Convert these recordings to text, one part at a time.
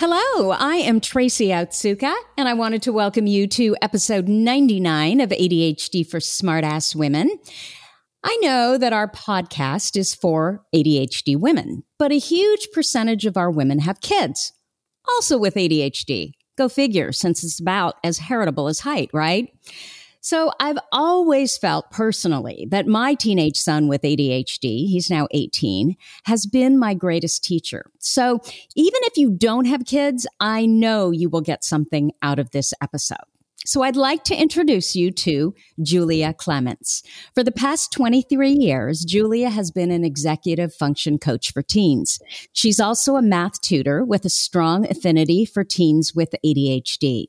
Hello, I am Tracy Otsuka, and I wanted to welcome you to episode 99 of ADHD for Smartass Women. I know that our podcast is for ADHD women, but a huge percentage of our women have kids, also with ADHD. Go figure, since it's about as heritable as height, right? So I've always felt personally that my teenage son with ADHD, he's now 18, has been my greatest teacher. So even if you don't have kids, I know you will get something out of this episode. So I'd like to introduce you to Julia Clements. For the past 23 years, Julia has been an executive function coach for teens. She's also a math tutor with a strong affinity for teens with ADHD.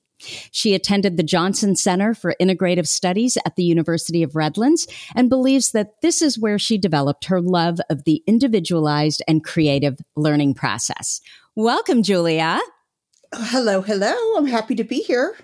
She attended the Johnson Center for Integrative Studies at the University of Redlands and believes that this is where she developed her love of the individualized and creative learning process. Welcome, Julia. Oh, hello, hello. I'm happy to be here.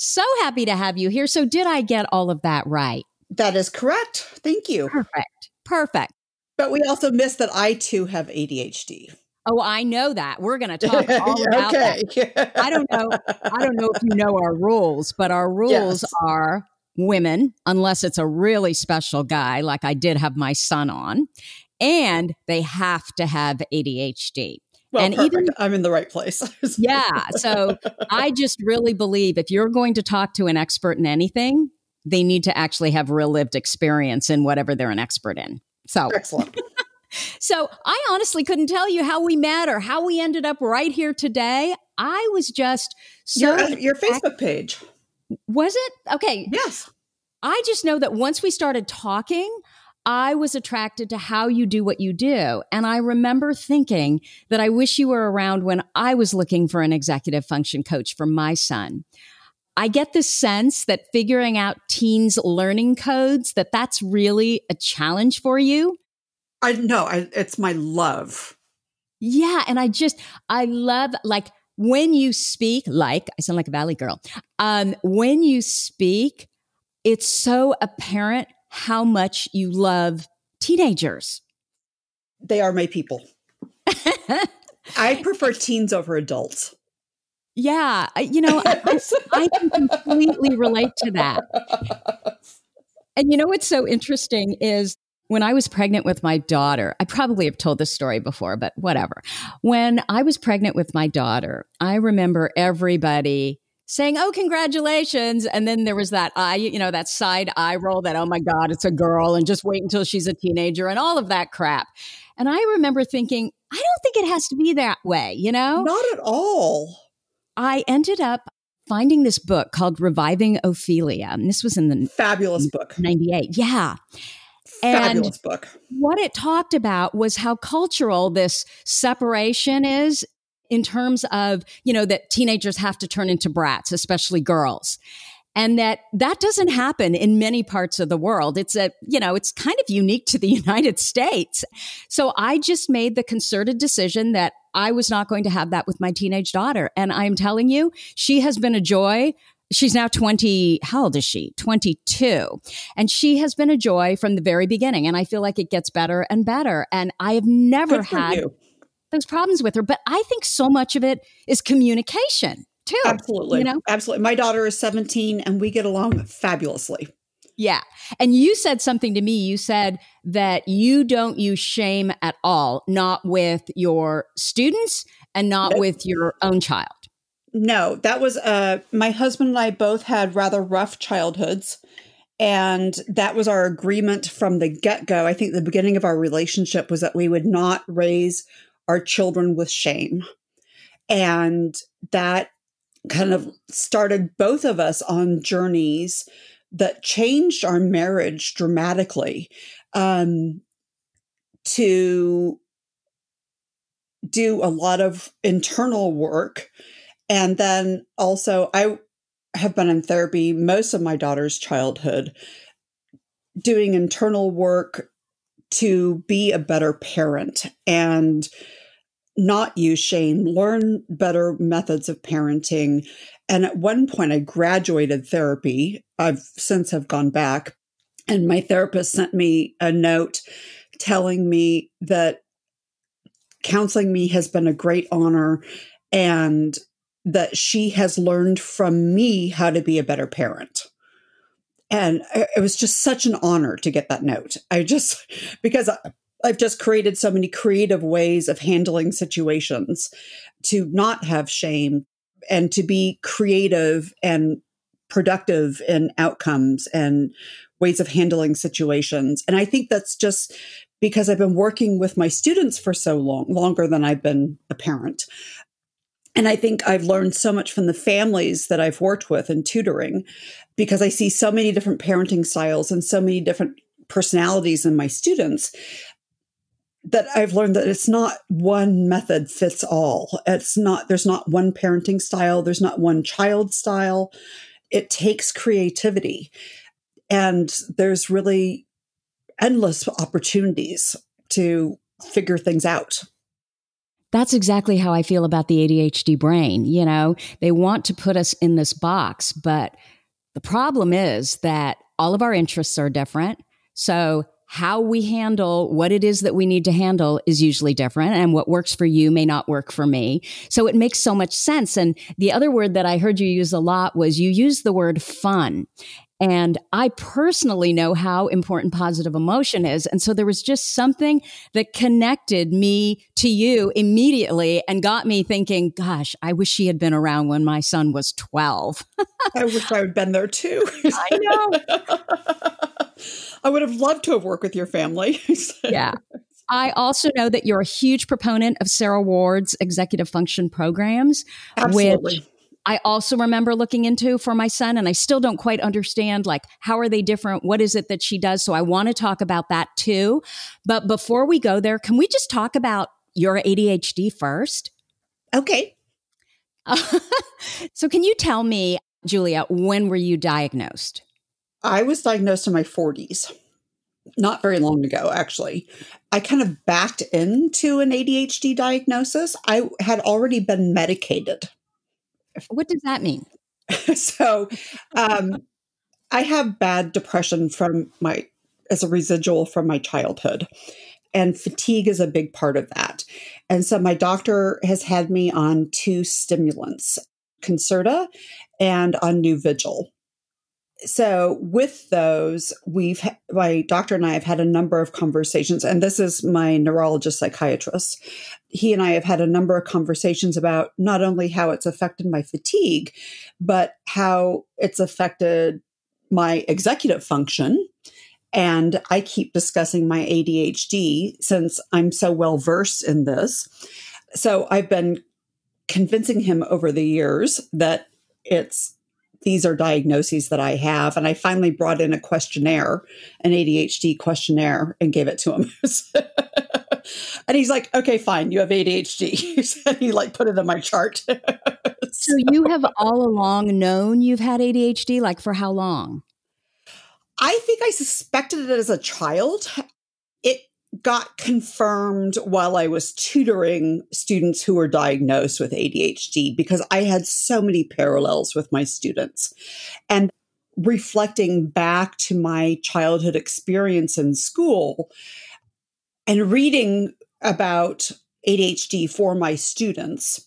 So happy to have you here. So, did I get all of that right? That is correct. Thank you. Perfect. Perfect. But we also missed that I too have ADHD. Oh, I know that. We're going to talk all about okay. that. I don't know. I don't know if you know our rules, but our rules yes. are women, unless it's a really special guy, like I did have my son on, and they have to have ADHD. Well, and perfect. even I'm in the right place. yeah. So I just really believe if you're going to talk to an expert in anything, they need to actually have real lived experience in whatever they're an expert in. So excellent. So I honestly couldn't tell you how we met or how we ended up right here today. I was just so your, uh, your Facebook page. Was it? Okay. Yes. I just know that once we started talking, I was attracted to how you do what you do. And I remember thinking that I wish you were around when I was looking for an executive function coach for my son. I get the sense that figuring out teens learning codes that that's really a challenge for you. I know I, it's my love. Yeah, and I just I love like when you speak like I sound like a valley girl. Um when you speak it's so apparent how much you love teenagers. They are my people. I prefer teens over adults. Yeah, you know, I, I, can completely relate to that. And you know what's so interesting is when I was pregnant with my daughter, I probably have told this story before, but whatever. When I was pregnant with my daughter, I remember everybody saying, Oh, congratulations. And then there was that eye, you know, that side eye roll that, oh my God, it's a girl and just wait until she's a teenager and all of that crap. And I remember thinking, I don't think it has to be that way, you know? Not at all. I ended up finding this book called Reviving Ophelia. And this was in the fabulous book. 98. Yeah. Fabulous and book. What it talked about was how cultural this separation is in terms of, you know, that teenagers have to turn into brats, especially girls. and that that doesn't happen in many parts of the world. It's a, you know, it's kind of unique to the United States. So I just made the concerted decision that I was not going to have that with my teenage daughter. And I'm telling you, she has been a joy she's now 20 how old is she 22 and she has been a joy from the very beginning and i feel like it gets better and better and i have never had you. Those problems with her but i think so much of it is communication too absolutely you know absolutely my daughter is 17 and we get along fabulously yeah. And you said something to me. You said that you don't use shame at all, not with your students and not nope. with your own child. No, that was uh my husband and I both had rather rough childhoods and that was our agreement from the get-go. I think the beginning of our relationship was that we would not raise our children with shame. And that kind of started both of us on journeys that changed our marriage dramatically um, to do a lot of internal work. And then also, I have been in therapy most of my daughter's childhood, doing internal work to be a better parent and not use shame, learn better methods of parenting, and at one point, I graduated therapy. I've since have gone back, and my therapist sent me a note telling me that counseling me has been a great honor and that she has learned from me how to be a better parent. And uh, it was just such an honor to get that note. I just, because I've just created so many creative ways of handling situations to not have shame, and to be creative and productive in outcomes and ways of handling situations. And I think that's just because I've been working with my students for so long, longer than I've been a parent. And I think I've learned so much from the families that I've worked with in tutoring because I see so many different parenting styles and so many different personalities in my students that I've learned that it's not one method fits all. It's not, there's not one parenting style, there's not one child style. It takes creativity. And there's really endless opportunities to figure things out. That's exactly how I feel about the ADHD brain. You know, they want to put us in this box, but the problem is that all of our interests are different. So how we handle what it is that we need to handle is usually different and what works for you may not work for me. So it makes so much sense. And the other word that I heard you use a lot was you used the word fun. And I personally know how important positive emotion is. And so there was just something that connected me to you immediately and got me thinking, gosh, I wish she had been around when my son was 12. I wish I had been there too. I know. I would have loved to have worked with your family. yeah. I also know that you're a huge proponent of Sarah Ward's executive function programs, Absolutely. which I also remember looking into for my son, and I still don't quite understand like how are they different? What is it that she does? So I want to talk about that too. But before we go there, can we just talk about your ADHD first? Okay. so can you tell me, Julia, when were you diagnosed? I was diagnosed in my 40s, not very long ago, actually. I kind of backed into an ADHD diagnosis. I had already been medicated. What does that mean? so, um, I have bad depression from my as a residual from my childhood. And fatigue is a big part of that. And so my doctor has had me on two stimulants, Concerta and on Nuvigil so with those we've my doctor and i have had a number of conversations and this is my neurologist psychiatrist. He and i have had a number of conversations about not only how it's affected my fatigue but how it's affected my executive function. And i keep discussing my adhd since i'm so well versed in this. So i've been convincing him over the years that it's these are diagnoses that I have. And I finally brought in a questionnaire, an ADHD questionnaire, and gave it to him. and he's like, okay, fine, you have ADHD. and he like put it in my chart. so you have all along known you've had ADHD, like for how long? I think I suspected it as a child. Got confirmed while I was tutoring students who were diagnosed with ADHD because I had so many parallels with my students. And reflecting back to my childhood experience in school and reading about ADHD for my students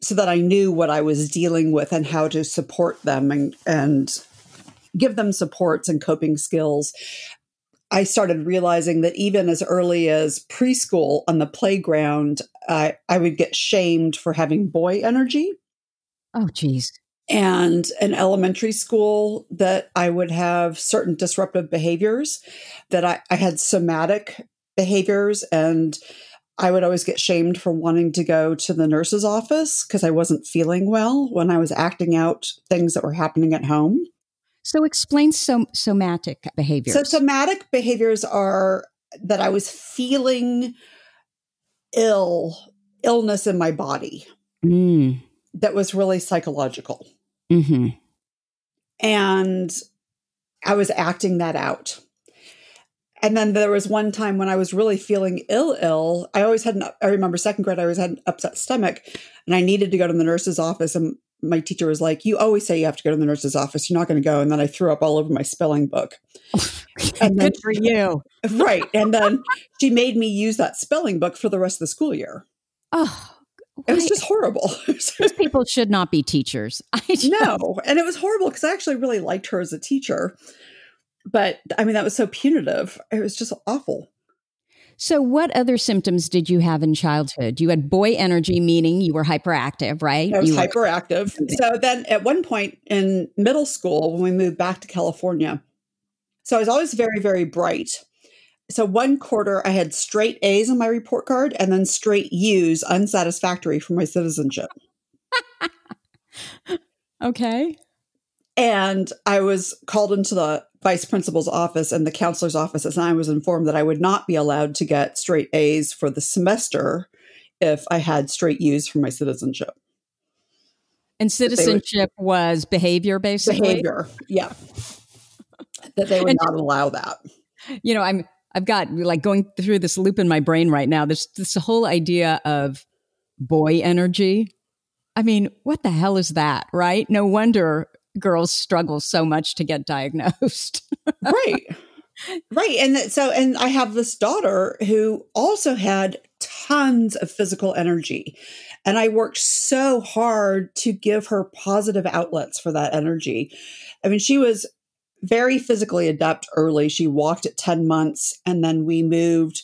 so that I knew what I was dealing with and how to support them and, and give them supports and coping skills. I started realizing that even as early as preschool on the playground, I, I would get shamed for having boy energy. Oh, geez. And in elementary school, that I would have certain disruptive behaviors, that I, I had somatic behaviors, and I would always get shamed for wanting to go to the nurse's office because I wasn't feeling well when I was acting out things that were happening at home. So explain som- somatic behaviors. So somatic behaviors are that I was feeling ill, illness in my body. Mm. That was really psychological. Mm-hmm. And I was acting that out. And then there was one time when I was really feeling ill, ill. I always had, an, I remember second grade, I always had an upset stomach and I needed to go to the nurse's office. And my teacher was like, You always say you have to go to the nurse's office. You're not going to go. And then I threw up all over my spelling book. and then, Good for you. Right. And then she made me use that spelling book for the rest of the school year. Oh, it was just horrible. Those people should not be teachers. I no, and it was horrible because I actually really liked her as a teacher. But I mean, that was so punitive. It was just awful. So, what other symptoms did you have in childhood? You had boy energy, meaning you were hyperactive, right? I was you hyperactive. Were- so, then at one point in middle school, when we moved back to California, so I was always very, very bright. So, one quarter, I had straight A's on my report card and then straight U's, unsatisfactory for my citizenship. okay. And I was called into the vice principal's office and the counselor's office, and I was informed that I would not be allowed to get straight A's for the semester if I had straight U's for my citizenship. And citizenship would, was behavior, basically. Behavior, yeah. that they would and, not allow that. You know, I'm I've got like going through this loop in my brain right now. This this whole idea of boy energy. I mean, what the hell is that, right? No wonder girls struggle so much to get diagnosed. right. Right. And so, and I have this daughter who also had tons of physical energy. And I worked so hard to give her positive outlets for that energy. I mean, she was very physically adept early. She walked at 10 months and then we moved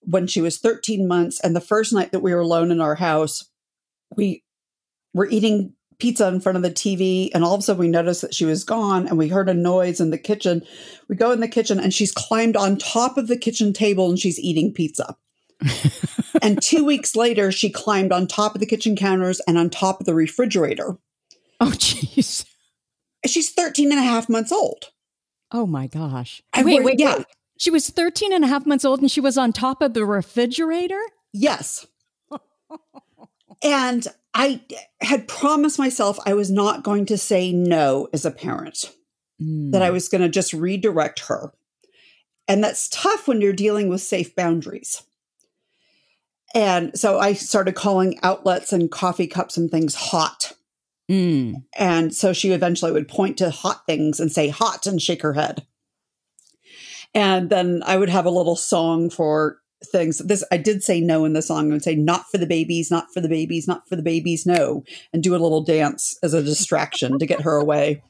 when she was 13 months. And the first night that we were alone in our house, we were eating pizza in front of the TV, and all of a sudden we noticed that she was gone, and we heard a noise in the kitchen. We go in the kitchen, and she's climbed on top of the kitchen table and she's eating pizza. and two weeks later, she climbed on top of the kitchen counters and on top of the refrigerator. Oh, jeez. She's 13 and a half months old. Oh, my gosh. Wait, wait, yeah. Wait. She was 13 and a half months old and she was on top of the refrigerator? Yes. and I had promised myself I was not going to say no as a parent, mm. that I hmm. was going to just redirect her. And that's tough when you're dealing with safe boundaries. And so I started calling outlets and coffee cups and things hot. Mm. And so she eventually would point to hot things and say hot and shake her head. And then I would have a little song for things. This I did say no in the song. I would say not for the babies, not for the babies, not for the babies, no, and do a little dance as a distraction to get her away.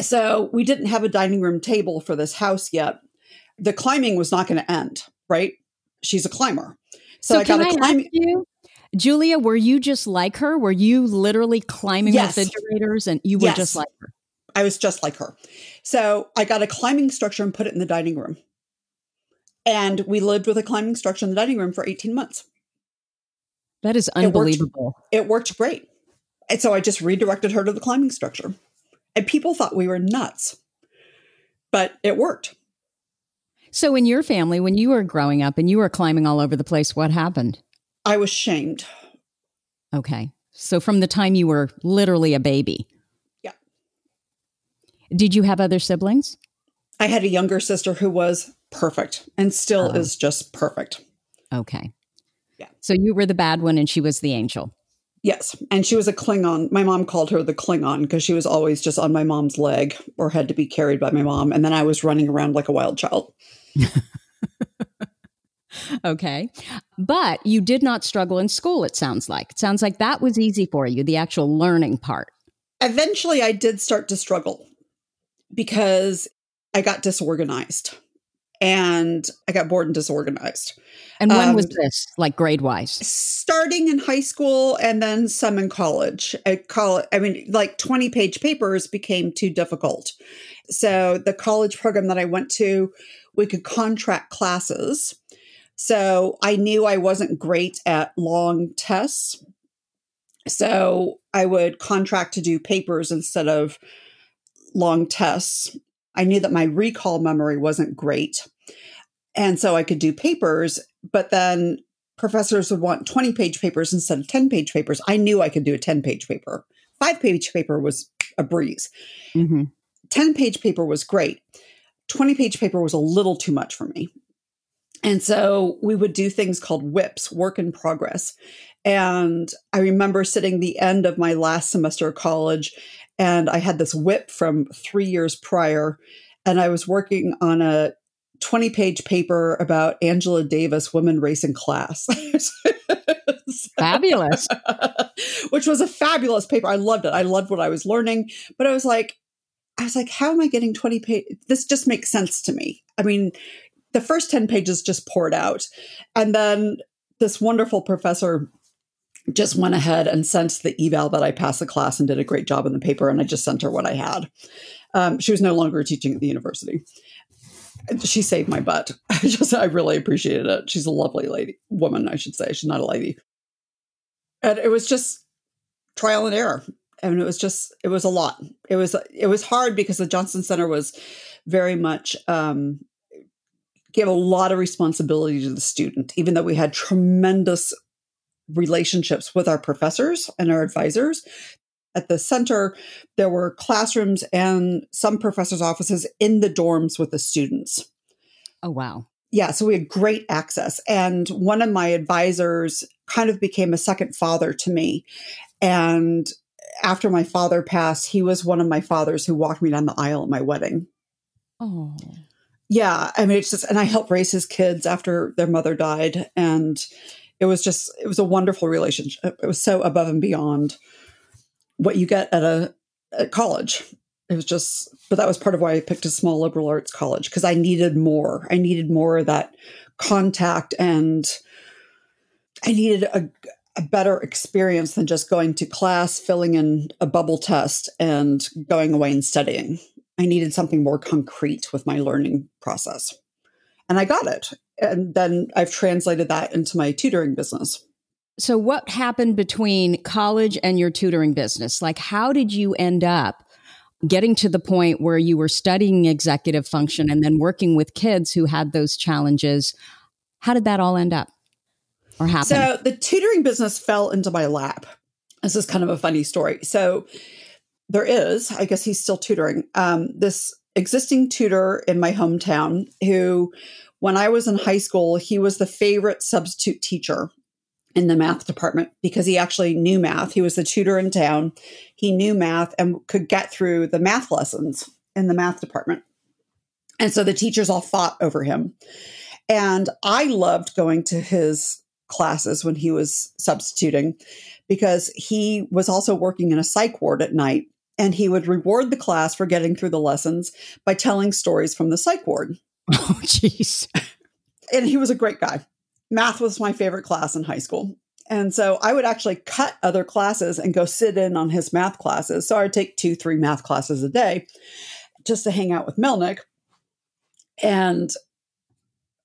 So we didn't have a dining room table for this house yet. The climbing was not going to end, right? She's a climber. So, so I got to climb. You, Julia, were you just like her? Were you literally climbing yes. refrigerators and you were yes. just like her? I was just like her. So I got a climbing structure and put it in the dining room. And we lived with a climbing structure in the dining room for 18 months. That is unbelievable. It worked, it worked great. And so I just redirected her to the climbing structure. And people thought we were nuts, but it worked. So, in your family, when you were growing up and you were climbing all over the place, what happened? I was shamed. Okay. So from the time you were literally a baby. Yeah. Did you have other siblings? I had a younger sister who was perfect and still oh. is just perfect. Okay. Yeah. So you were the bad one and she was the angel. Yes. And she was a Klingon. My mom called her the Klingon because she was always just on my mom's leg or had to be carried by my mom. And then I was running around like a wild child. okay. But you did not struggle in school, it sounds like. It sounds like that was easy for you, the actual learning part. Eventually, I did start to struggle because I got disorganized and I got bored and disorganized. And when um, was this, like grade wise? Starting in high school and then some in college. I call it, I mean, like 20 page papers became too difficult. So the college program that I went to, we could contract classes. So I knew I wasn't great at long tests. So I would contract to do papers instead of long tests. I knew that my recall memory wasn't great. And so I could do papers, but then professors would want 20 page papers instead of 10 page papers. I knew I could do a 10 page paper. Five page paper was a breeze. Mm-hmm. 10 page paper was great. 20 page paper was a little too much for me. And so we would do things called WIPs, work in progress. And I remember sitting the end of my last semester of college, and I had this WIP from three years prior, and I was working on a 20 page paper about Angela Davis, women racing class. fabulous. Which was a fabulous paper. I loved it. I loved what I was learning, but I was like, I was like, how am I getting 20 pages? This just makes sense to me. I mean, the first 10 pages just poured out. And then this wonderful professor just went ahead and sent the eval that I passed the class and did a great job in the paper. And I just sent her what I had. Um, she was no longer teaching at the university she saved my butt. I just, I really appreciated it. She's a lovely lady, woman, I should say. She's not a lady. And it was just trial and error. And it was just, it was a lot. It was, it was hard because the Johnson Center was very much, um, gave a lot of responsibility to the student, even though we had tremendous relationships with our professors and our advisors at the center, there were classrooms and some professors' offices in the dorms with the students. Oh, wow. Yeah, so we had great access. And one of my advisors kind of became a second father to me. And after my father passed, he was one of my fathers who walked me down the aisle at my wedding. Oh. Yeah, I mean, it's just, and I helped raise his kids after their mother died. And it was just, it was a wonderful relationship. It was so above and beyond what you get at a at college. It was just, but that was part of why I picked a small liberal arts college because I needed more. I needed more of that contact and I needed a, a better experience than just going to class, filling in a bubble test, and going away and studying. I needed something more concrete with my learning process. And I got it. And then I've translated that into my tutoring business. So, what happened between college and your tutoring business? Like, how did you end up getting to the point where you were studying executive function and then working with kids who had those challenges? How did that all end up or happen? So, the tutoring business fell into my lap. This is kind of a funny story. So, there is, I guess he's still tutoring, um, this existing tutor in my hometown who, when I was in high school, he was the favorite substitute teacher in the math department because he actually knew math. He was the tutor in town. He knew math and could get through the math lessons in the math department. And so the teachers all fought over him. And I loved going to his classes when he was substituting because he was also working in a psych ward at night. And he would reward the class for getting through the lessons by telling stories from the psych ward. Oh, jeez. and he was a great guy math was my favorite class in high school. And so I would actually cut other classes and go sit in on his math classes. So I would take two, three math classes a day just to hang out with Melnick. And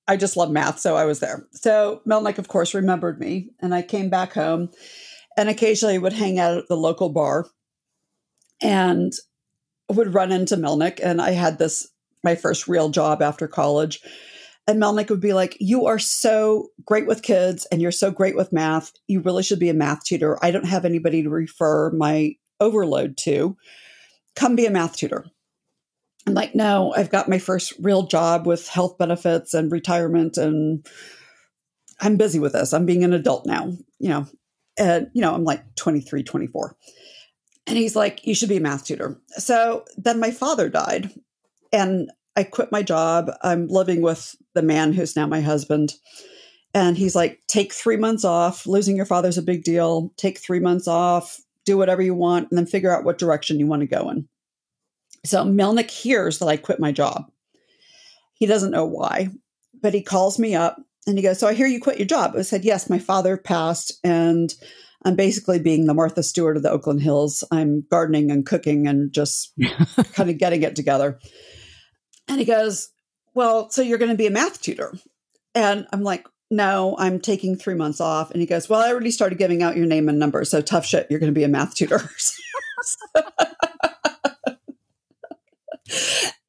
I just love math. So I was there. So Melnick, of course, remembered me. And I came back home and occasionally would hang out at the local bar and would run into Melnick. And I had this, my first real job after college And Melnick would be like, You are so great with kids and you're so great with math. You really should be a math tutor. I don't have anybody to refer my overload to. Come be a math tutor. I'm like, No, I've got my first real job with health benefits and retirement, and I'm busy with this. I'm being an adult now, you know. And, you know, I'm like 23, 24. And he's like, You should be a math tutor. So then my father died. And I quit my job. I'm living with the man who's now my husband. And he's like, take three months off. Losing your father's a big deal. Take three months off, do whatever you want, and then figure out what direction you want to go in. So Melnick hears that I quit my job. He doesn't know why, but he calls me up and he goes, So I hear you quit your job. I said, Yes, my father passed, and I'm basically being the Martha Stewart of the Oakland Hills. I'm gardening and cooking and just kind of getting it together. And he goes, Well, so you're going to be a math tutor. And I'm like, No, I'm taking three months off. And he goes, Well, I already started giving out your name and number. So tough shit, you're going to be a math tutor.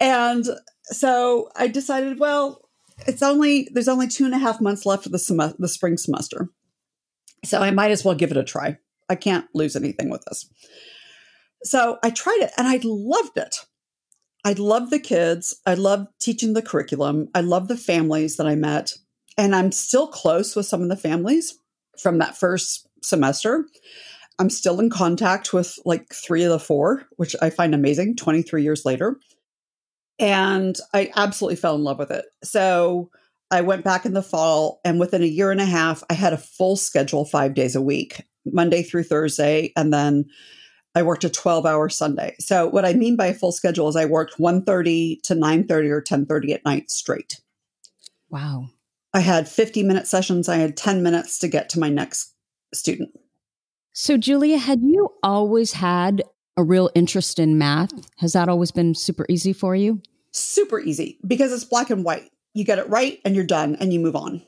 and so I decided, well, it's only there's only two and a half months left of the sem- the spring semester, so I might as well give it a try. I can't lose anything with this. So I tried it, and I loved it. I love the kids. I love teaching the curriculum. I love the families that I met. And I'm still close with some of the families from that first semester. I'm still in contact with like three of the four, which I find amazing 23 years later. And I absolutely fell in love with it. So I went back in the fall, and within a year and a half, I had a full schedule five days a week, Monday through Thursday. And then I worked a 12 hour Sunday. So what I mean by a full schedule is I worked 1.30 to 9.30 or 10.30 at night straight. Wow. I had 50 minute sessions. I had 10 minutes to get to my next student. So Julia, had you always had a real interest in math? Has that always been super easy for you? Super easy because it's black and white. You get it right and you're done and you move on.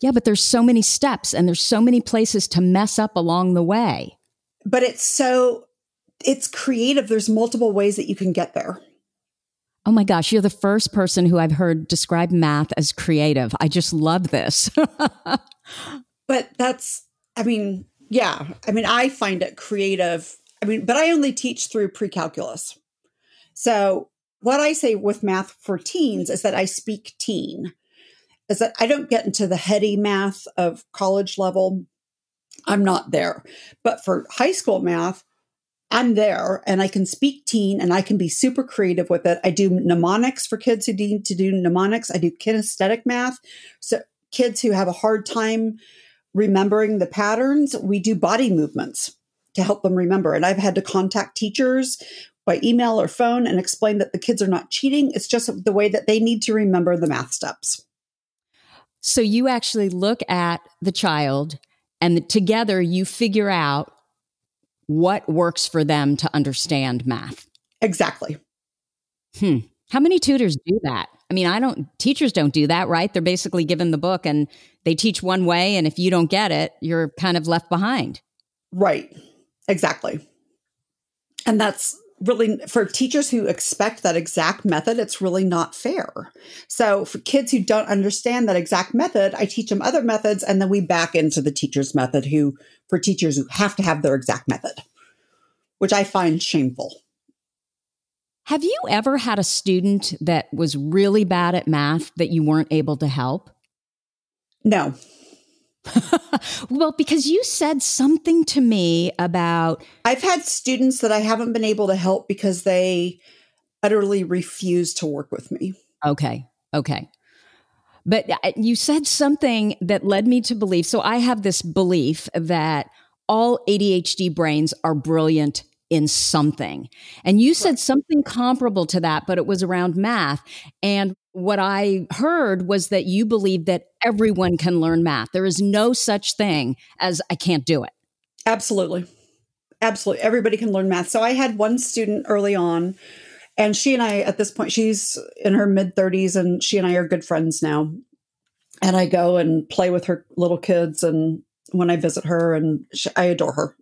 Yeah, but there's so many steps and there's so many places to mess up along the way but it's so it's creative. There's multiple ways that you can get there. Oh my gosh, you're the first person who I've heard describe math as creative. I just love this. but that's, I mean, yeah, I mean, I find it creative. I mean, but I only teach through pre calculus. So, what I say with math for teens is that I speak teen, is that I don't get into the heady math of college level. I'm not there. But for high school math, I'm there and I can speak teen and I can be super creative with it. I do mnemonics for kids who need to do mnemonics. I do kinesthetic math. So kids who have a hard time remembering the patterns, we do body movements to help them remember. And I've had to contact teachers by email or phone and explain that the kids are not cheating. It's just the way that they need to remember the math steps. So you actually look at the child and together you figure out what works for them to understand math. Exactly. Hmm. How many tutors do that? I mean, I don't, teachers don't do that, right? They're basically given the book and they teach one way. And if you don't get it, you're kind of left behind. Right. Exactly. And that's really for teachers who expect that exact method, it's really not fair. So for kids who don't understand that exact method, I teach them other methods and then we back into the teacher's method who for teachers who have to have their exact method, which I find shameful. Have you ever had a student that was really bad at math that you weren't able to help? No. well, because you said something to me about. I've had students that I haven't been able to help because they utterly refuse to work with me. Okay. Okay. But uh, you said something that led me to believe. So I have this belief that all ADHD brains are brilliant in something. And you said something comparable to that, but it was around math. And what I heard was that you believe that everyone can learn math. There is no such thing as I can't do it. Absolutely. Absolutely. Everybody can learn math. So I had one student early on, and she and I, at this point, she's in her mid 30s, and she and I are good friends now. And I go and play with her little kids, and when I visit her, and she, I adore her.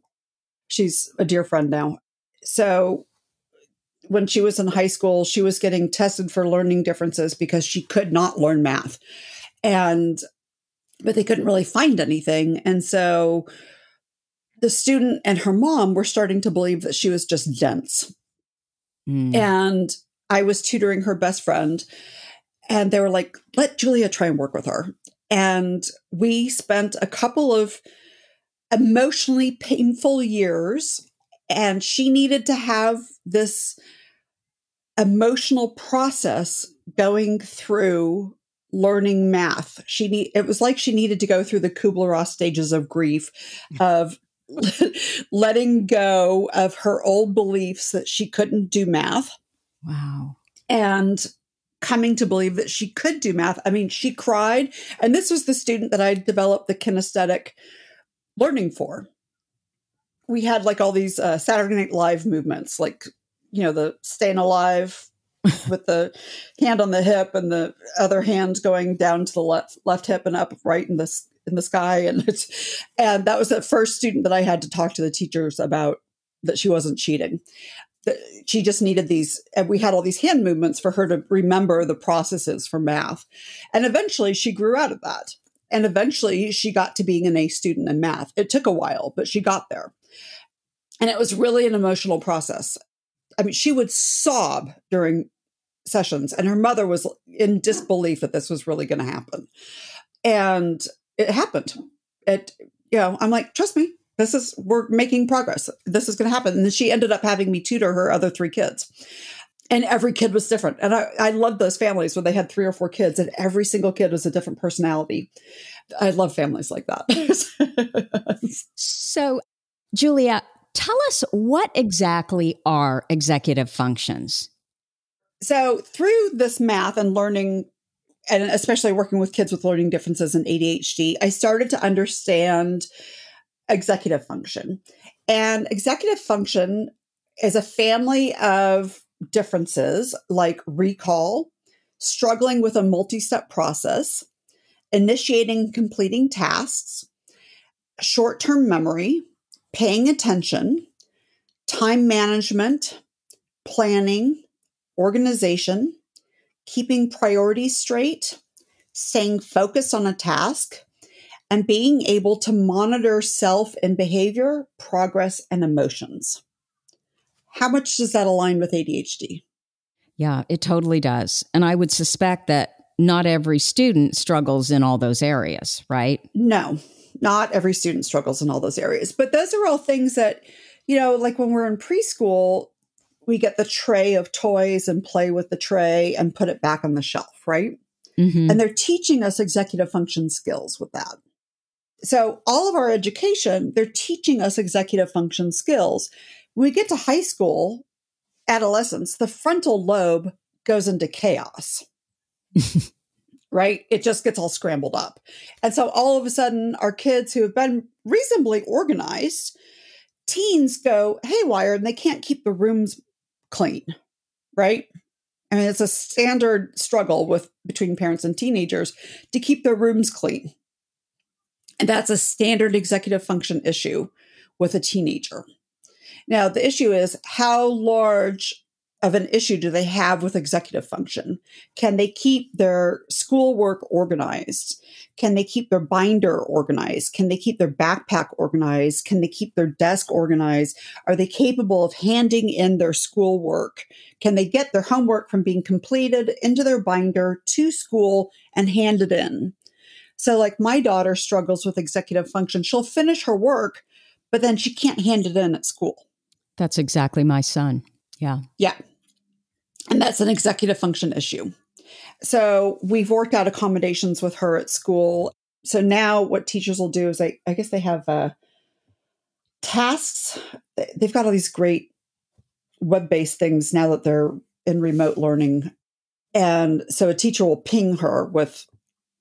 She's a dear friend now. So when she was in high school, she was getting tested for learning differences because she could not learn math. And, but they couldn't really find anything. And so the student and her mom were starting to believe that she was just dense. Mm. And I was tutoring her best friend, and they were like, let Julia try and work with her. And we spent a couple of emotionally painful years, and she needed to have this emotional process going through learning math. She need it was like she needed to go through the Kubler-Ross stages of grief of letting go of her old beliefs that she couldn't do math. Wow. And coming to believe that she could do math. I mean, she cried. And this was the student that I developed the kinesthetic learning for. We had like all these uh, Saturday Night Live movements, like, you know, the staying alive with the hand on the hip and the other hand going down to the left left hip and up right in the in the sky. And it's and that was the first student that I had to talk to the teachers about that she wasn't cheating. That she just needed these and we had all these hand movements for her to remember the processes for math. And eventually she grew out of that. And eventually she got to being an a student in math. It took a while but she got there. And it was really an emotional process i mean she would sob during sessions and her mother was in disbelief that this was really going to happen. And it happened. It you know i'm like trust me. This is we're making progress. This is going to happen. And then she ended up having me tutor her other three kids. And every kid was different. And i, I loved those families where they had three or four kids and every single kid was a different personality. I love families like that. So julia tell us what exactly are executive functions so through this math and learning and especially working with kids with learning differences and adhd i started to understand executive function. And executive function is a family of differences like recall, struggling with a multi step process, initiating completing tasks, short term memory, paying attention, time management, planning, organization, keeping priorities straight, staying focused on a task, and being able to monitor self and behavior, progress, and emotions. How much does that align with ADHD? Yeah, it totally does. And I would suspect that not every student struggles in all those areas, right? No, not every student struggles in all those areas. But those are all things that, you know, like when we're in preschool, we get the tray of toys and play with the tray and put it back on the shelf, right? Mm-hmm. And they're teaching us executive function skills with that. So all of our education, they're teaching us executive function skills. When we get to high school, adolescence, the frontal lobe goes into chaos. right? It just gets all scrambled up. And so all of a sudden, our kids who have been reasonably organized, teens go haywire and they can't keep the rooms clean, right? I mean, it's a standard struggle with between parents and teenagers to keep their rooms clean. And that's a standard executive function issue with a teenager. Now, the issue is how large of an issue do they have with executive function? Can they keep their schoolwork organized? Can they keep their binder organized? Can they keep their backpack organized? Can they keep their desk organized? Are they capable of handing in their schoolwork? Can they get their homework from being completed into their binder to school and hand it in? So, like, my daughter struggles with executive function. She'll finish her work, but then she can't hand it in at school. That's exactly my son. Yeah. Yeah. And that's an executive function issue. So, we've worked out accommodations with her at school. So now what teachers will do is they, I guess they have uh, tasks. They've got all these great web based things now that they're in remote learning. And so a teacher will ping her with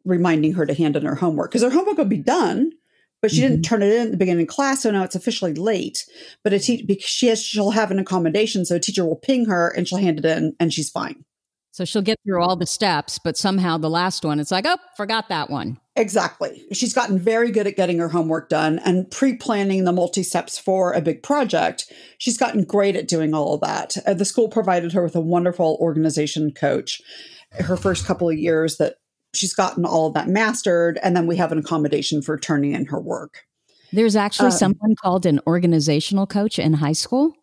reminding her to hand in her homework because her homework will be done, but she mm-hmm. didn't turn it in at the beginning of class, so now it's officially late. But a te- because she has, she'll have an accommodation, so a teacher will ping her and she'll hand it in, and she's fine. So she'll get through all the steps, but somehow the last one, it's like, oh, forgot that one. Exactly. She's gotten very good at getting her homework done and pre planning the multi steps for a big project. She's gotten great at doing all of that. Uh, the school provided her with a wonderful organization coach her first couple of years that she's gotten all of that mastered. And then we have an accommodation for turning in her work. There's actually um, someone called an organizational coach in high school.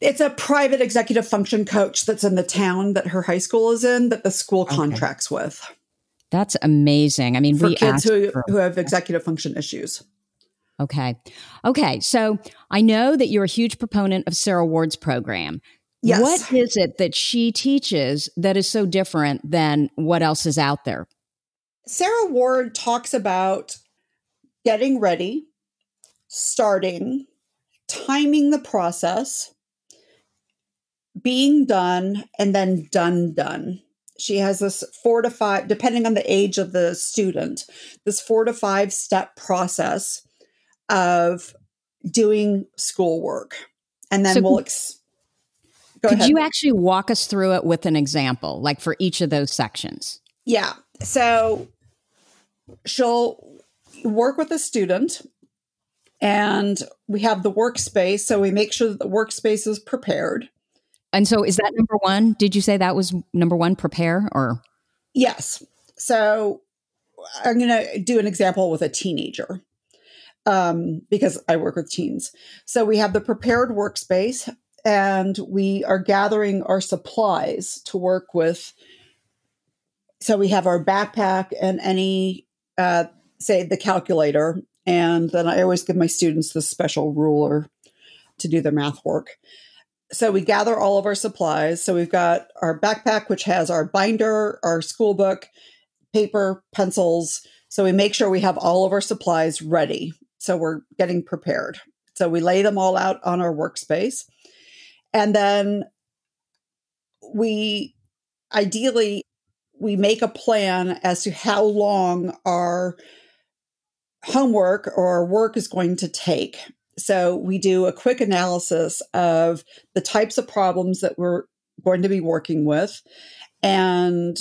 It's a private executive function coach that's in the town that her high school is in that the school okay. contracts with. That's amazing. I mean, for kids who, for- who have executive function issues. Okay. Okay. So I know that you're a huge proponent of Sarah Ward's program. Yes. What is it that she teaches that is so different than what else is out there? Sarah Ward talks about getting ready, starting, timing the process, being done and then done done she has this four to five depending on the age of the student this four to five step process of doing schoolwork and then so we'll ex- could ahead. you actually walk us through it with an example like for each of those sections yeah so she'll work with a student and we have the workspace so we make sure that the workspace is prepared and so is that number one? Did you say that was number one, prepare or? Yes. So I'm going to do an example with a teenager um, because I work with teens. So we have the prepared workspace and we are gathering our supplies to work with. So we have our backpack and any, uh, say, the calculator. And then I always give my students the special ruler to do their math work so we gather all of our supplies. So we've got our backpack, which has our binder, our school book, paper, pencils. So we make sure we have all of our supplies ready. So we're getting prepared. So we lay them all out on our workspace. And then we ideally we make a plan as to how long our homework or work is going to take. So we do a quick analysis of the types of problems that we're going to be working with and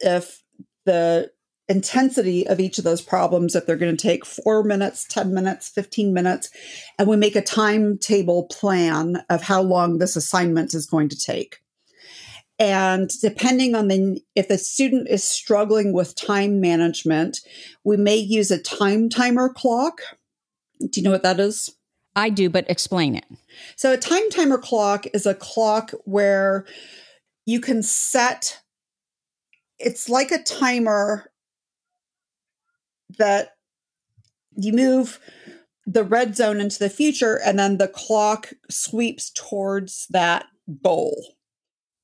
if the intensity of each of those problems if they're going to take 4 minutes, 10 minutes, 15 minutes and we make a timetable plan of how long this assignment is going to take. And depending on the if the student is struggling with time management, we may use a time timer clock do you know what that is? I do, but explain it. So, a time timer clock is a clock where you can set, it's like a timer that you move the red zone into the future and then the clock sweeps towards that goal.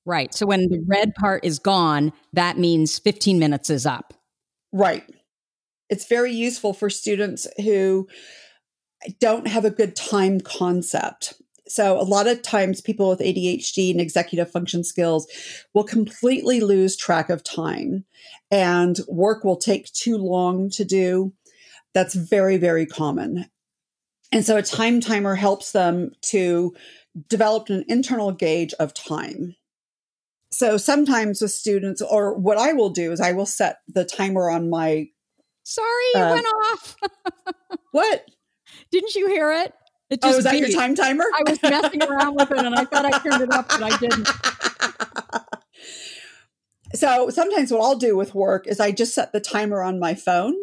Right. So, when the red part is gone, that means 15 minutes is up. Right. It's very useful for students who don't have a good time concept. So, a lot of times, people with ADHD and executive function skills will completely lose track of time, and work will take too long to do. That's very, very common. And so, a time timer helps them to develop an internal gauge of time. So, sometimes with students, or what I will do is I will set the timer on my. Sorry, it uh, went off. what? Didn't you hear it? It oh, just oh, was that beat. your time timer? I was messing around with it and I thought I turned it up, but I didn't. So sometimes what I'll do with work is I just set the timer on my phone,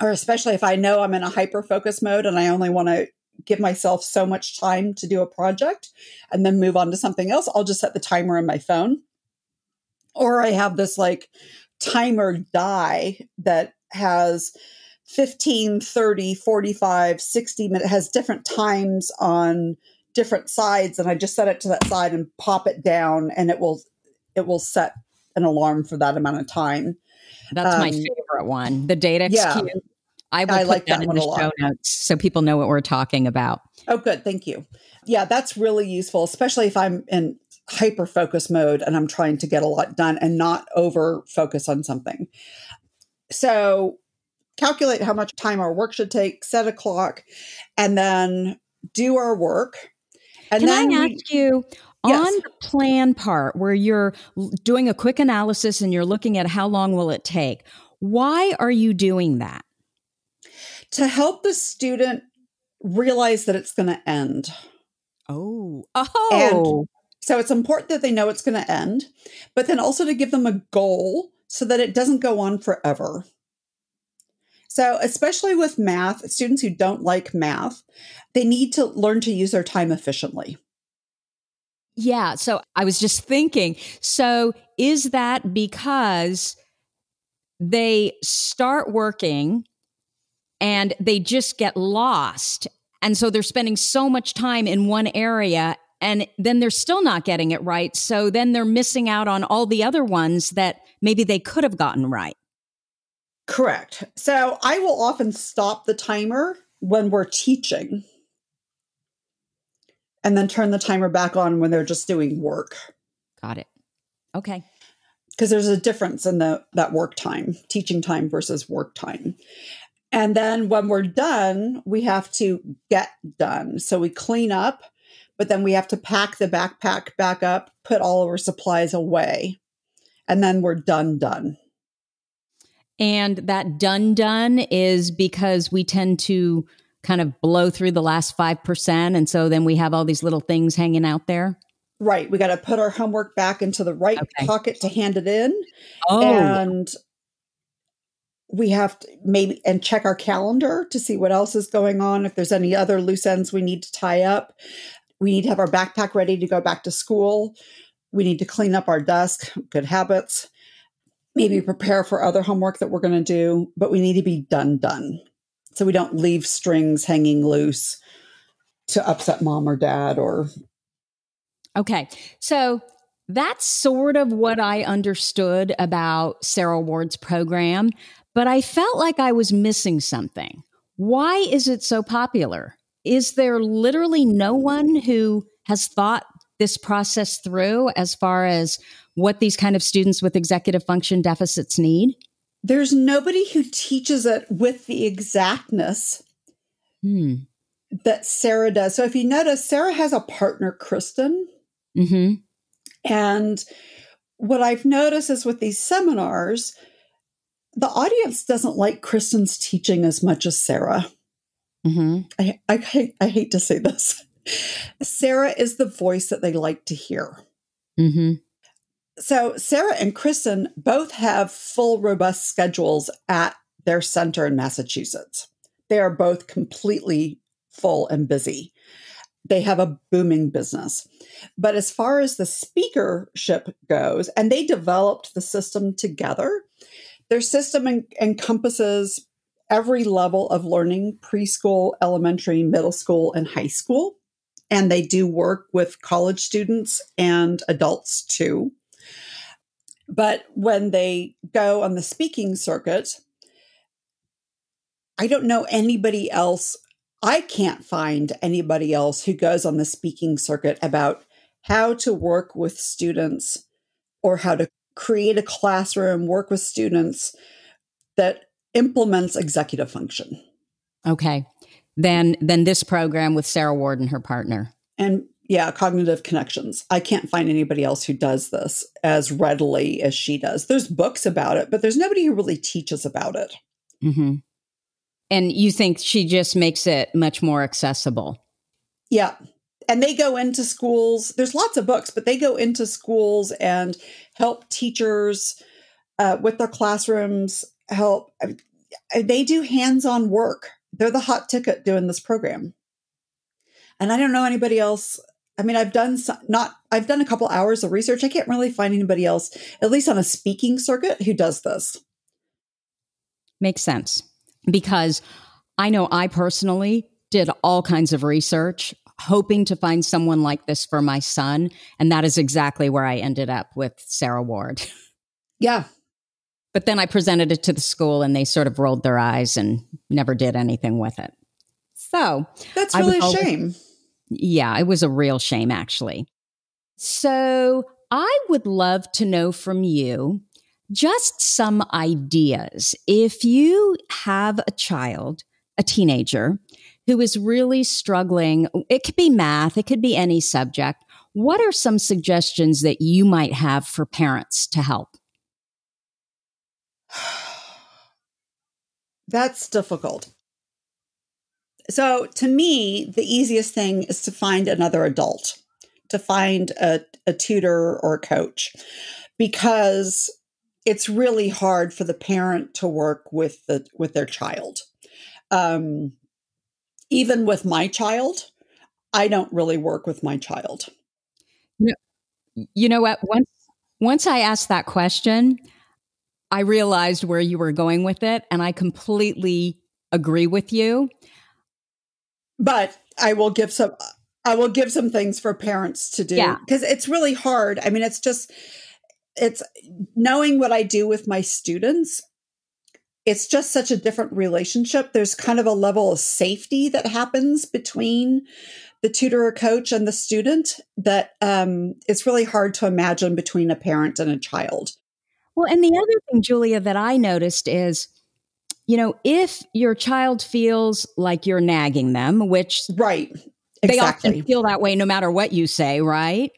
or especially if I know I'm in a hyper focus mode and I only want to give myself so much time to do a project and then move on to something else, I'll just set the timer on my phone. Or I have this like timer die that has 15, 30, 45, 60 minutes, has different times on different sides. And I just set it to that side and pop it down and it will, it will set an alarm for that amount of time. That's um, my favorite one. The data yeah, I will I put like that, that in the show notes so people know what we're talking about. Oh, good. Thank you. Yeah, that's really useful, especially if I'm in hyper focus mode and I'm trying to get a lot done and not over focus on something. So calculate how much time our work should take, set a clock, and then do our work. And Can then I ask we, you, Yes. On the plan part where you're doing a quick analysis and you're looking at how long will it take, why are you doing that? To help the student realize that it's going to end. Oh. Oh. And so it's important that they know it's going to end, but then also to give them a goal so that it doesn't go on forever. So, especially with math, students who don't like math, they need to learn to use their time efficiently. Yeah. So I was just thinking so is that because they start working and they just get lost? And so they're spending so much time in one area and then they're still not getting it right. So then they're missing out on all the other ones that maybe they could have gotten right. Correct. So I will often stop the timer when we're teaching and then turn the timer back on when they're just doing work. Got it. Okay. Because there's a difference in the that work time, teaching time versus work time. And then when we're done, we have to get done. So we clean up, but then we have to pack the backpack back up, put all of our supplies away, and then we're done done. And that done done is because we tend to kind of blow through the last 5%. And so then we have all these little things hanging out there. Right. We got to put our homework back into the right okay. pocket to hand it in. Oh. And we have to maybe and check our calendar to see what else is going on. If there's any other loose ends we need to tie up, we need to have our backpack ready to go back to school. We need to clean up our desk, good habits. Maybe prepare for other homework that we're going to do, but we need to be done, done. So we don't leave strings hanging loose to upset mom or dad or okay so that's sort of what i understood about sarah ward's program but i felt like i was missing something. Why is it so popular? Is there literally no one who has thought this process through as far as what these kind of students with executive function deficits need there's nobody who teaches it with the exactness hmm. that Sarah does. So if you notice, Sarah has a partner, Kristen. Mm-hmm. And what I've noticed is with these seminars, the audience doesn't like Kristen's teaching as much as Sarah. Mm-hmm. I, I, hate, I hate to say this. Sarah is the voice that they like to hear. Mm-hmm. So, Sarah and Kristen both have full, robust schedules at their center in Massachusetts. They are both completely full and busy. They have a booming business. But as far as the speakership goes, and they developed the system together, their system en- encompasses every level of learning preschool, elementary, middle school, and high school. And they do work with college students and adults too. But when they go on the speaking circuit, I don't know anybody else. I can't find anybody else who goes on the speaking circuit about how to work with students or how to create a classroom, work with students that implements executive function. Okay. Then then this program with Sarah Ward and her partner. And yeah, cognitive connections. I can't find anybody else who does this as readily as she does. There's books about it, but there's nobody who really teaches about it. Mm-hmm. And you think she just makes it much more accessible? Yeah. And they go into schools. There's lots of books, but they go into schools and help teachers uh, with their classrooms, help. They do hands on work. They're the hot ticket doing this program and I don't know anybody else I mean, I've done some, not, I've done a couple hours of research. I can't really find anybody else, at least on a speaking circuit, who does this. Makes sense because I know I personally did all kinds of research hoping to find someone like this for my son. And that is exactly where I ended up with Sarah Ward. Yeah. But then I presented it to the school and they sort of rolled their eyes and never did anything with it. So that's really a shame. Yeah, it was a real shame, actually. So I would love to know from you just some ideas. If you have a child, a teenager, who is really struggling, it could be math, it could be any subject. what are some suggestions that you might have for parents to help? That's difficult. So, to me, the easiest thing is to find another adult, to find a, a tutor or a coach, because it's really hard for the parent to work with the with their child. Um, even with my child, I don't really work with my child. You know, you know what? Once once I asked that question, I realized where you were going with it, and I completely agree with you. But I will give some. I will give some things for parents to do because yeah. it's really hard. I mean, it's just it's knowing what I do with my students. It's just such a different relationship. There's kind of a level of safety that happens between the tutor or coach and the student that um, it's really hard to imagine between a parent and a child. Well, and the other thing, Julia, that I noticed is, you know, if your child feels like you're nagging them, which right, exactly. they often feel that way no matter what you say, right?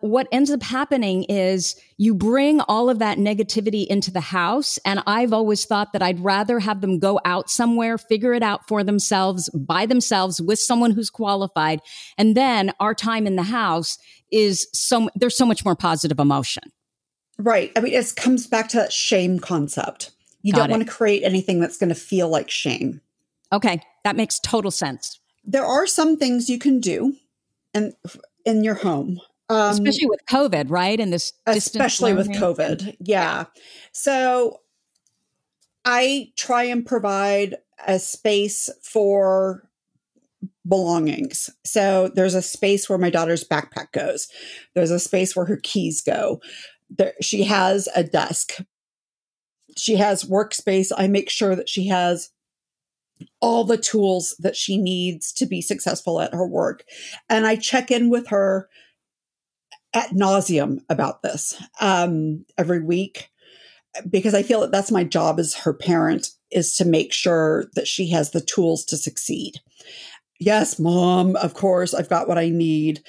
what ends up happening is you bring all of that negativity into the house. And I've always thought that I'd rather have them go out somewhere, figure it out for themselves, by themselves with someone who's qualified. And then our time in the house is so, there's so much more positive emotion. Right. I mean, it comes back to that shame concept. You Got don't it. want to create anything that's going to feel like shame. Okay. That makes total sense. There are some things you can do and in your home um, especially with COVID, right? And this, especially with COVID, yeah. So I try and provide a space for belongings. So there's a space where my daughter's backpack goes. There's a space where her keys go. There, she has a desk. She has workspace. I make sure that she has all the tools that she needs to be successful at her work. And I check in with her at nauseum about this um, every week because I feel that that's my job as her parent is to make sure that she has the tools to succeed. Yes, mom, of course, I've got what I need.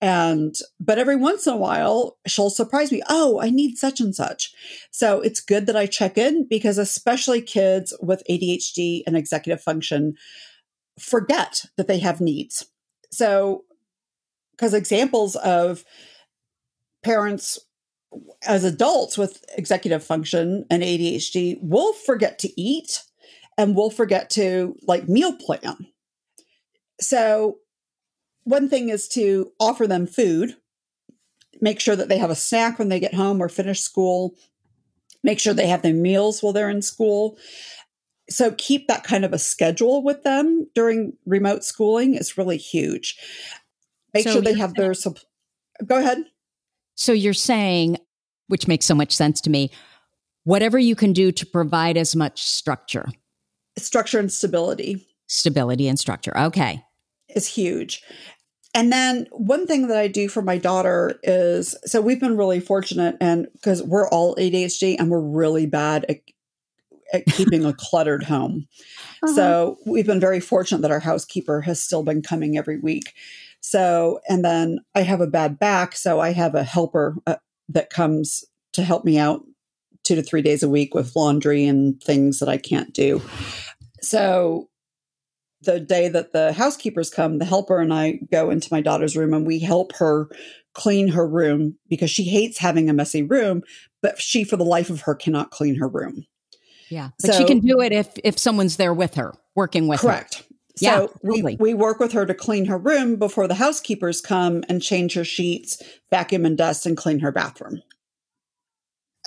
And, but every once in a while, she'll surprise me. Oh, I need such and such. So it's good that I check in because, especially kids with ADHD and executive function, forget that they have needs. So, because examples of parents as adults with executive function and ADHD will forget to eat and will forget to like meal plan. So, one thing is to offer them food, make sure that they have a snack when they get home or finish school, make sure they have their meals while they're in school. So, keep that kind of a schedule with them during remote schooling is really huge. Make so sure they have their. Go ahead. So you're saying, which makes so much sense to me, whatever you can do to provide as much structure. Structure and stability. Stability and structure. Okay. Is huge. And then one thing that I do for my daughter is so we've been really fortunate and because we're all ADHD and we're really bad at, at keeping a cluttered home. Uh-huh. So we've been very fortunate that our housekeeper has still been coming every week. So, and then I have a bad back. So I have a helper uh, that comes to help me out two to three days a week with laundry and things that I can't do. So the day that the housekeepers come, the helper and I go into my daughter's room and we help her clean her room because she hates having a messy room, but she, for the life of her, cannot clean her room. Yeah, but so, she can do it if if someone's there with her, working with correct. her. Correct. So yeah, totally. we, we work with her to clean her room before the housekeepers come and change her sheets, vacuum and dust, and clean her bathroom.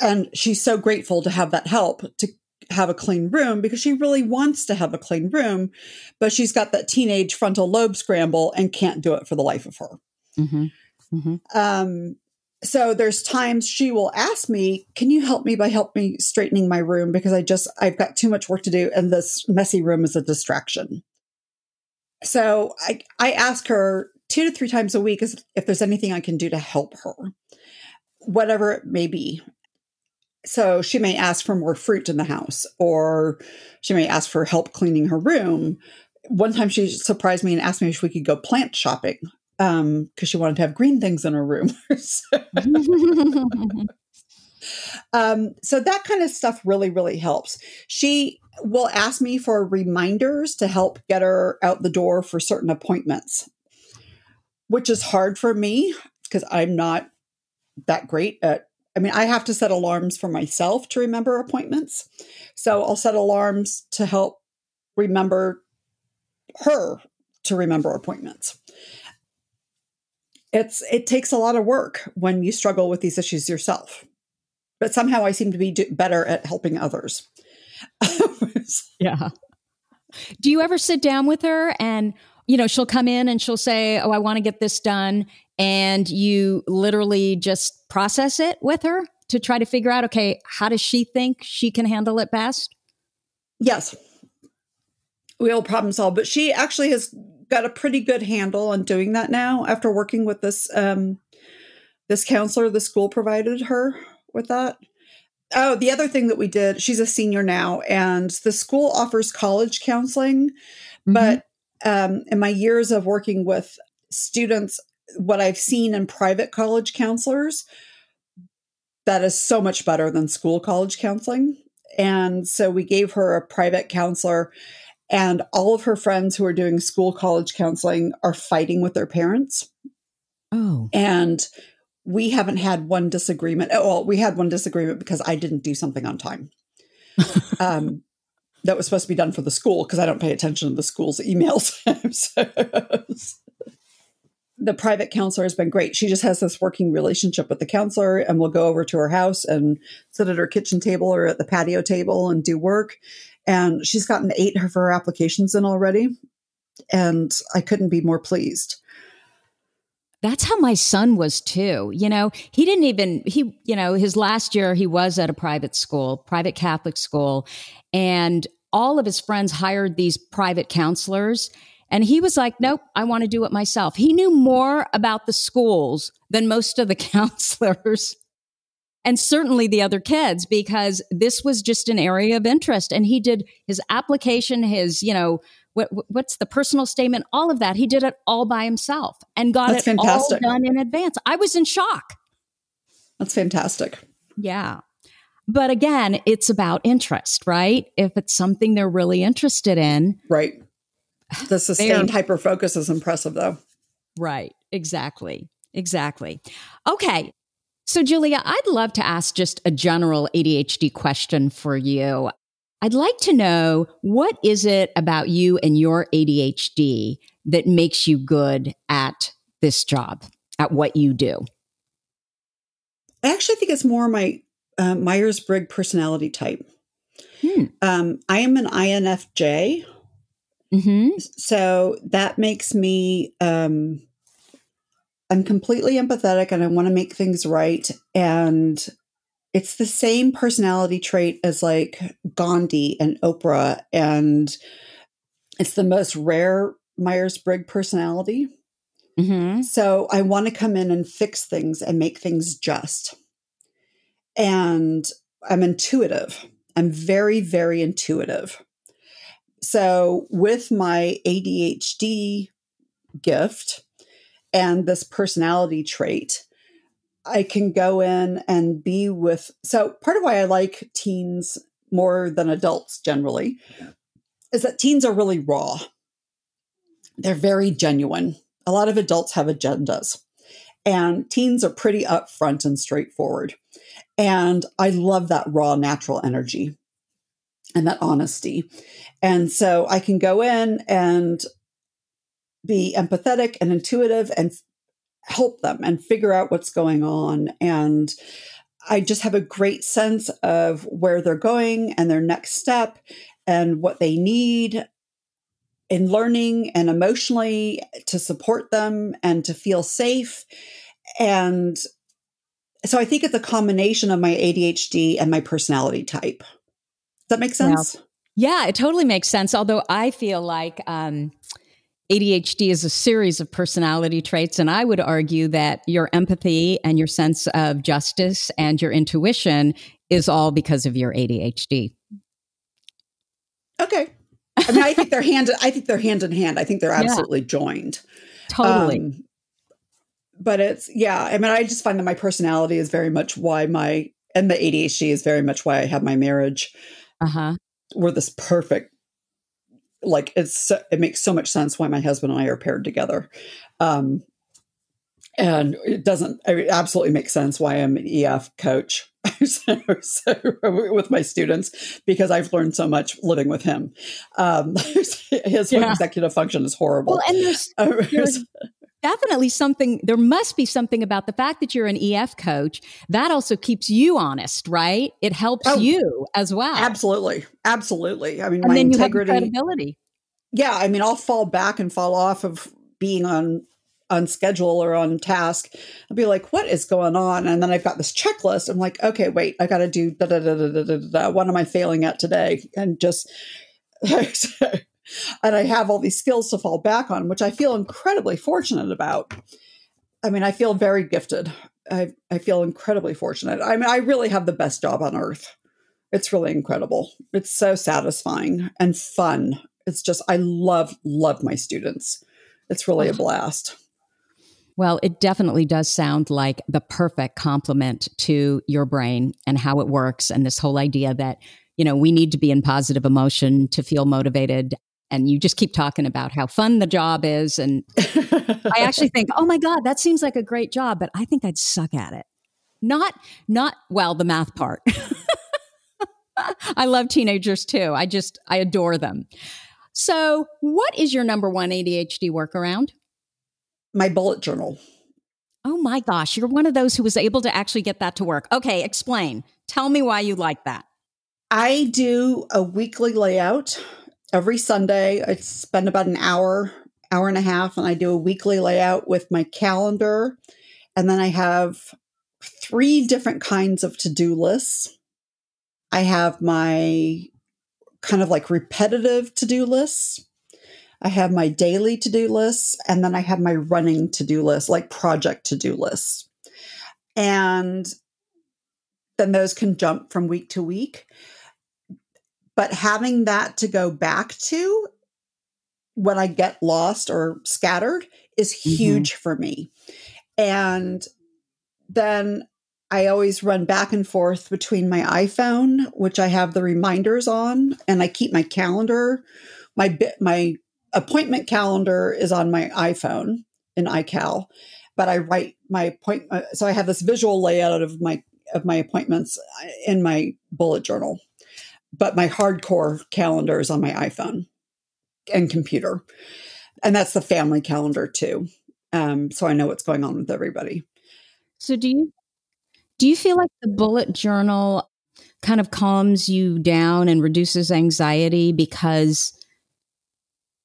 And she's so grateful to have that help to have a clean room because she really wants to have a clean room, but she's got that teenage frontal lobe scramble and can't do it for the life of her. Mm-hmm. Mm-hmm. Um, so there's times she will ask me, "Can you help me by help me straightening my room because I just I've got too much work to do and this messy room is a distraction." So I, I ask her two to three times a week if there's anything I can do to help her, whatever it may be. So she may ask for more fruit in the house, or she may ask for help cleaning her room. One time she surprised me and asked me if we could go plant shopping um because she wanted to have green things in her room um so that kind of stuff really really helps she will ask me for reminders to help get her out the door for certain appointments which is hard for me because i'm not that great at I mean, I have to set alarms for myself to remember appointments. So I'll set alarms to help remember her to remember appointments. It's it takes a lot of work when you struggle with these issues yourself. But somehow I seem to be do- better at helping others. yeah. Do you ever sit down with her and you know, she'll come in and she'll say, "Oh, I want to get this done." And you literally just process it with her to try to figure out, okay, how does she think she can handle it best? Yes. we all problem solve. But she actually has got a pretty good handle on doing that now after working with this um this counselor the school provided her with that. Oh, the other thing that we did, she's a senior now, and the school offers college counseling. Mm-hmm. But um, in my years of working with students, what I've seen in private college counselors, that is so much better than school college counseling. And so we gave her a private counselor, and all of her friends who are doing school college counseling are fighting with their parents. Oh. And we haven't had one disagreement. Oh, well, we had one disagreement because I didn't do something on time. um, that was supposed to be done for the school because I don't pay attention to the school's emails. The private counselor has been great. She just has this working relationship with the counselor and we'll go over to her house and sit at her kitchen table or at the patio table and do work. And she's gotten eight of her applications in already. And I couldn't be more pleased. That's how my son was too. You know, he didn't even, he, you know, his last year he was at a private school, private Catholic school. And all of his friends hired these private counselors. And he was like, nope, I want to do it myself. He knew more about the schools than most of the counselors and certainly the other kids because this was just an area of interest. And he did his application, his, you know, what, what's the personal statement, all of that. He did it all by himself and got That's it fantastic. all done in advance. I was in shock. That's fantastic. Yeah. But again, it's about interest, right? If it's something they're really interested in. Right. The sustained hyper focus is impressive, though. Right. Exactly. Exactly. Okay. So, Julia, I'd love to ask just a general ADHD question for you. I'd like to know what is it about you and your ADHD that makes you good at this job, at what you do? I actually think it's more my uh, Myers Briggs personality type. Hmm. Um, I am an INFJ. Mm-hmm. So that makes me, um, I'm completely empathetic and I want to make things right. And it's the same personality trait as like Gandhi and Oprah. And it's the most rare Myers Briggs personality. Mm-hmm. So I want to come in and fix things and make things just and I'm intuitive. I'm very, very intuitive. So, with my ADHD gift and this personality trait, I can go in and be with. So, part of why I like teens more than adults generally is that teens are really raw. They're very genuine. A lot of adults have agendas, and teens are pretty upfront and straightforward. And I love that raw, natural energy and that honesty. And so I can go in and be empathetic and intuitive and help them and figure out what's going on. And I just have a great sense of where they're going and their next step and what they need in learning and emotionally to support them and to feel safe. And so I think it's a combination of my ADHD and my personality type. Does that make sense? Yeah, yeah it totally makes sense. Although I feel like um, ADHD is a series of personality traits. And I would argue that your empathy and your sense of justice and your intuition is all because of your ADHD. Okay. I mean, I think they're hand. I think they're hand in hand. I think they're absolutely yeah. joined. Totally. Um, but it's yeah. I mean, I just find that my personality is very much why my and the ADHD is very much why I have my marriage. Uh huh. We're this perfect. Like it's it makes so much sense why my husband and I are paired together. Um, and it doesn't it absolutely make sense why I'm an EF coach so, so, with my students because I've learned so much living with him. Um, his yeah. executive function is horrible. Well, and there's, there's definitely something. There must be something about the fact that you're an EF coach that also keeps you honest, right? It helps oh, you as well. Absolutely, absolutely. I mean, and my integrity, credibility. Yeah, I mean, I'll fall back and fall off of being on on schedule or on task, I'll be like, what is going on? And then I've got this checklist. I'm like, okay, wait, I got to do da, da, da, da, da, da, What am I failing at today? And just, and I have all these skills to fall back on, which I feel incredibly fortunate about. I mean, I feel very gifted. I, I feel incredibly fortunate. I mean, I really have the best job on earth. It's really incredible. It's so satisfying and fun. It's just, I love, love my students. It's really a blast. Well, it definitely does sound like the perfect complement to your brain and how it works, and this whole idea that, you know, we need to be in positive emotion to feel motivated. And you just keep talking about how fun the job is. And I actually think, oh my God, that seems like a great job, but I think I'd suck at it. Not, not, well, the math part. I love teenagers too. I just, I adore them. So, what is your number one ADHD workaround? my bullet journal. Oh my gosh, you're one of those who was able to actually get that to work. Okay, explain. Tell me why you like that. I do a weekly layout every Sunday. I spend about an hour, hour and a half, and I do a weekly layout with my calendar. And then I have three different kinds of to do lists. I have my kind of like repetitive to do lists. I have my daily to do lists, and then I have my running to do list, like project to do lists. And then those can jump from week to week. But having that to go back to when I get lost or scattered is mm-hmm. huge mm-hmm. for me. And then I always run back and forth between my iPhone, which I have the reminders on, and I keep my calendar, my bit, my appointment calendar is on my iPhone in iCal, but I write my appointment. So I have this visual layout of my of my appointments in my bullet journal, but my hardcore calendar is on my iPhone and computer, and that's the family calendar too. Um, so I know what's going on with everybody. So do you do you feel like the bullet journal kind of calms you down and reduces anxiety because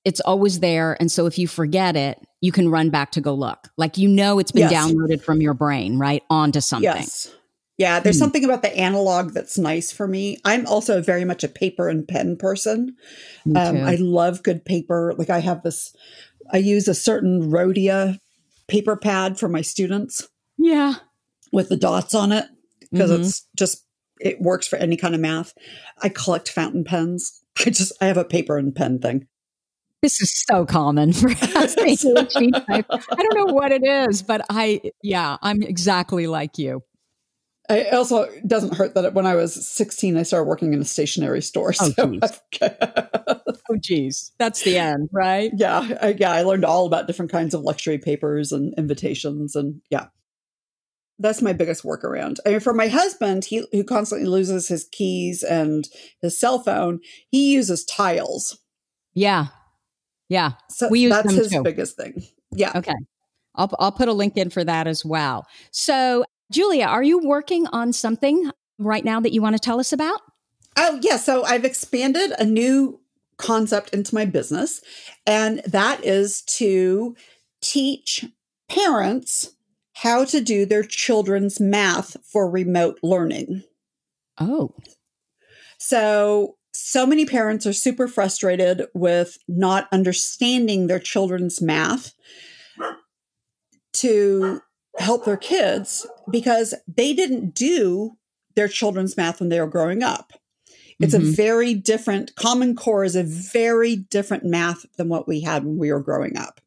it's always there. And so if you forget it, you can run back to go look. Like you know it's been yes. downloaded from your brain, right? Onto something. Yes. Yeah, there's hmm. something about the analog that's nice for me. I'm also very much a paper and pen person. Um, I love good paper. Like I have this, I use a certain Rhodia paper pad for my students. Yeah. With the dots on it because mm-hmm. it's just, it works for any kind of math. I collect fountain pens. I just, I have a paper and pen thing. This is so common for us. I don't know what it is, but I, yeah, I'm exactly like you. I also it doesn't hurt that when I was 16, I started working in a stationery store. Oh, so geez. oh, geez. That's the end, right? Yeah. I, yeah. I learned all about different kinds of luxury papers and invitations. And yeah, that's my biggest workaround. I mean, for my husband, he who constantly loses his keys and his cell phone, he uses tiles. Yeah. Yeah. So we use that's his too. biggest thing. Yeah. Okay. I'll, I'll put a link in for that as well. So, Julia, are you working on something right now that you want to tell us about? Oh, yeah. So I've expanded a new concept into my business, and that is to teach parents how to do their children's math for remote learning. Oh. So so many parents are super frustrated with not understanding their children's math to help their kids because they didn't do their children's math when they were growing up. It's mm-hmm. a very different, Common Core is a very different math than what we had when we were growing up.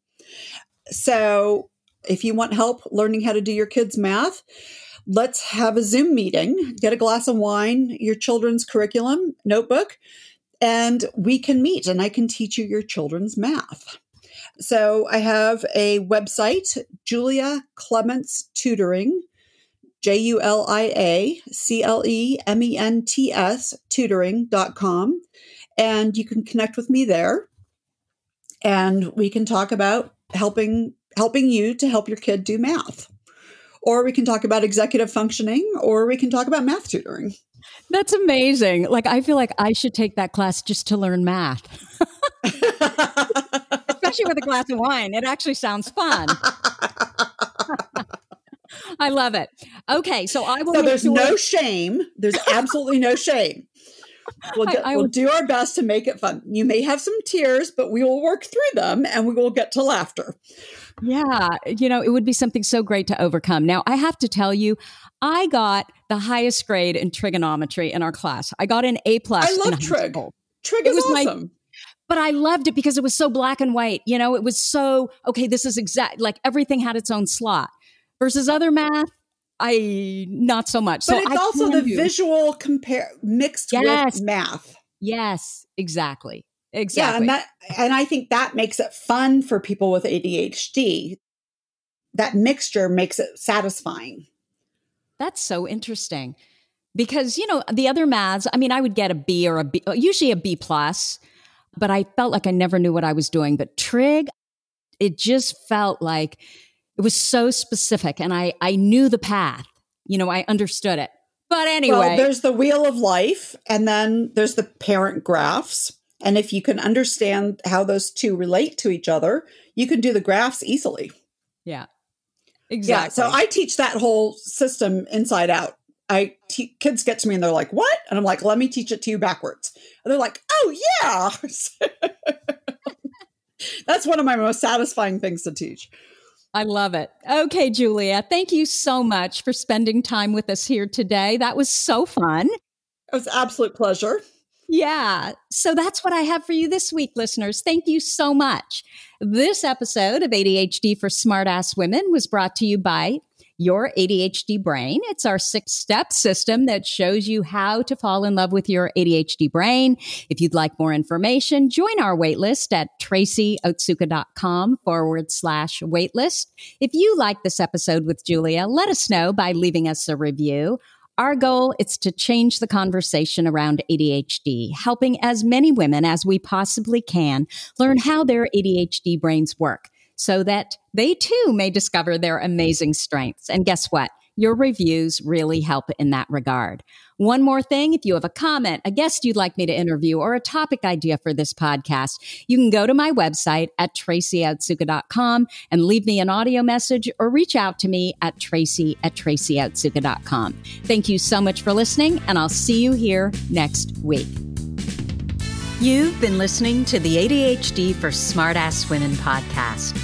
So If you want help learning how to do your kids' math, let's have a Zoom meeting, get a glass of wine, your children's curriculum notebook, and we can meet and I can teach you your children's math. So I have a website, Julia Clements Tutoring, J U L I A C L E M E N T S tutoring.com. And you can connect with me there. And we can talk about helping helping you to help your kid do math. Or we can talk about executive functioning, or we can talk about math tutoring. That's amazing. Like, I feel like I should take that class just to learn math. Especially with a glass of wine. It actually sounds fun. I love it. Okay, so I will. So there's sure- no shame. There's absolutely no shame. We'll, get, I, I we'll do our best to make it fun. You may have some tears, but we will work through them and we will get to laughter. Yeah, you know, it would be something so great to overcome. Now, I have to tell you, I got the highest grade in trigonometry in our class. I got an A plus. I love trig. Trig is awesome. My, but I loved it because it was so black and white. You know, it was so okay. This is exact. Like everything had its own slot. Versus other math, I not so much. But so it's I also the do. visual compare mixed yes. with math. Yes, exactly. Exactly. Yeah, and that and I think that makes it fun for people with ADHD. That mixture makes it satisfying. That's so interesting. Because, you know, the other maths, I mean, I would get a B or a B, usually a B plus, but I felt like I never knew what I was doing. But trig, it just felt like it was so specific and I, I knew the path. You know, I understood it. But anyway. Well, there's the wheel of life and then there's the parent graphs. And if you can understand how those two relate to each other, you can do the graphs easily. Yeah. Exactly. Yeah. So I teach that whole system inside out. I te- kids get to me and they're like, "What?" And I'm like, "Let me teach it to you backwards." And they're like, "Oh yeah." That's one of my most satisfying things to teach. I love it. Okay, Julia, thank you so much for spending time with us here today. That was so fun. It was absolute pleasure. Yeah. So that's what I have for you this week, listeners. Thank you so much. This episode of ADHD for Smart Ass Women was brought to you by your ADHD brain. It's our six step system that shows you how to fall in love with your ADHD brain. If you'd like more information, join our waitlist at tracyotsuka.com forward slash waitlist. If you like this episode with Julia, let us know by leaving us a review. Our goal is to change the conversation around ADHD, helping as many women as we possibly can learn how their ADHD brains work so that they too may discover their amazing strengths. And guess what? Your reviews really help in that regard. One more thing if you have a comment, a guest you'd like me to interview, or a topic idea for this podcast, you can go to my website at tracyotsuka.com and leave me an audio message or reach out to me at tracy at tracyotsuka.com. Thank you so much for listening, and I'll see you here next week. You've been listening to the ADHD for Smartass Women podcast.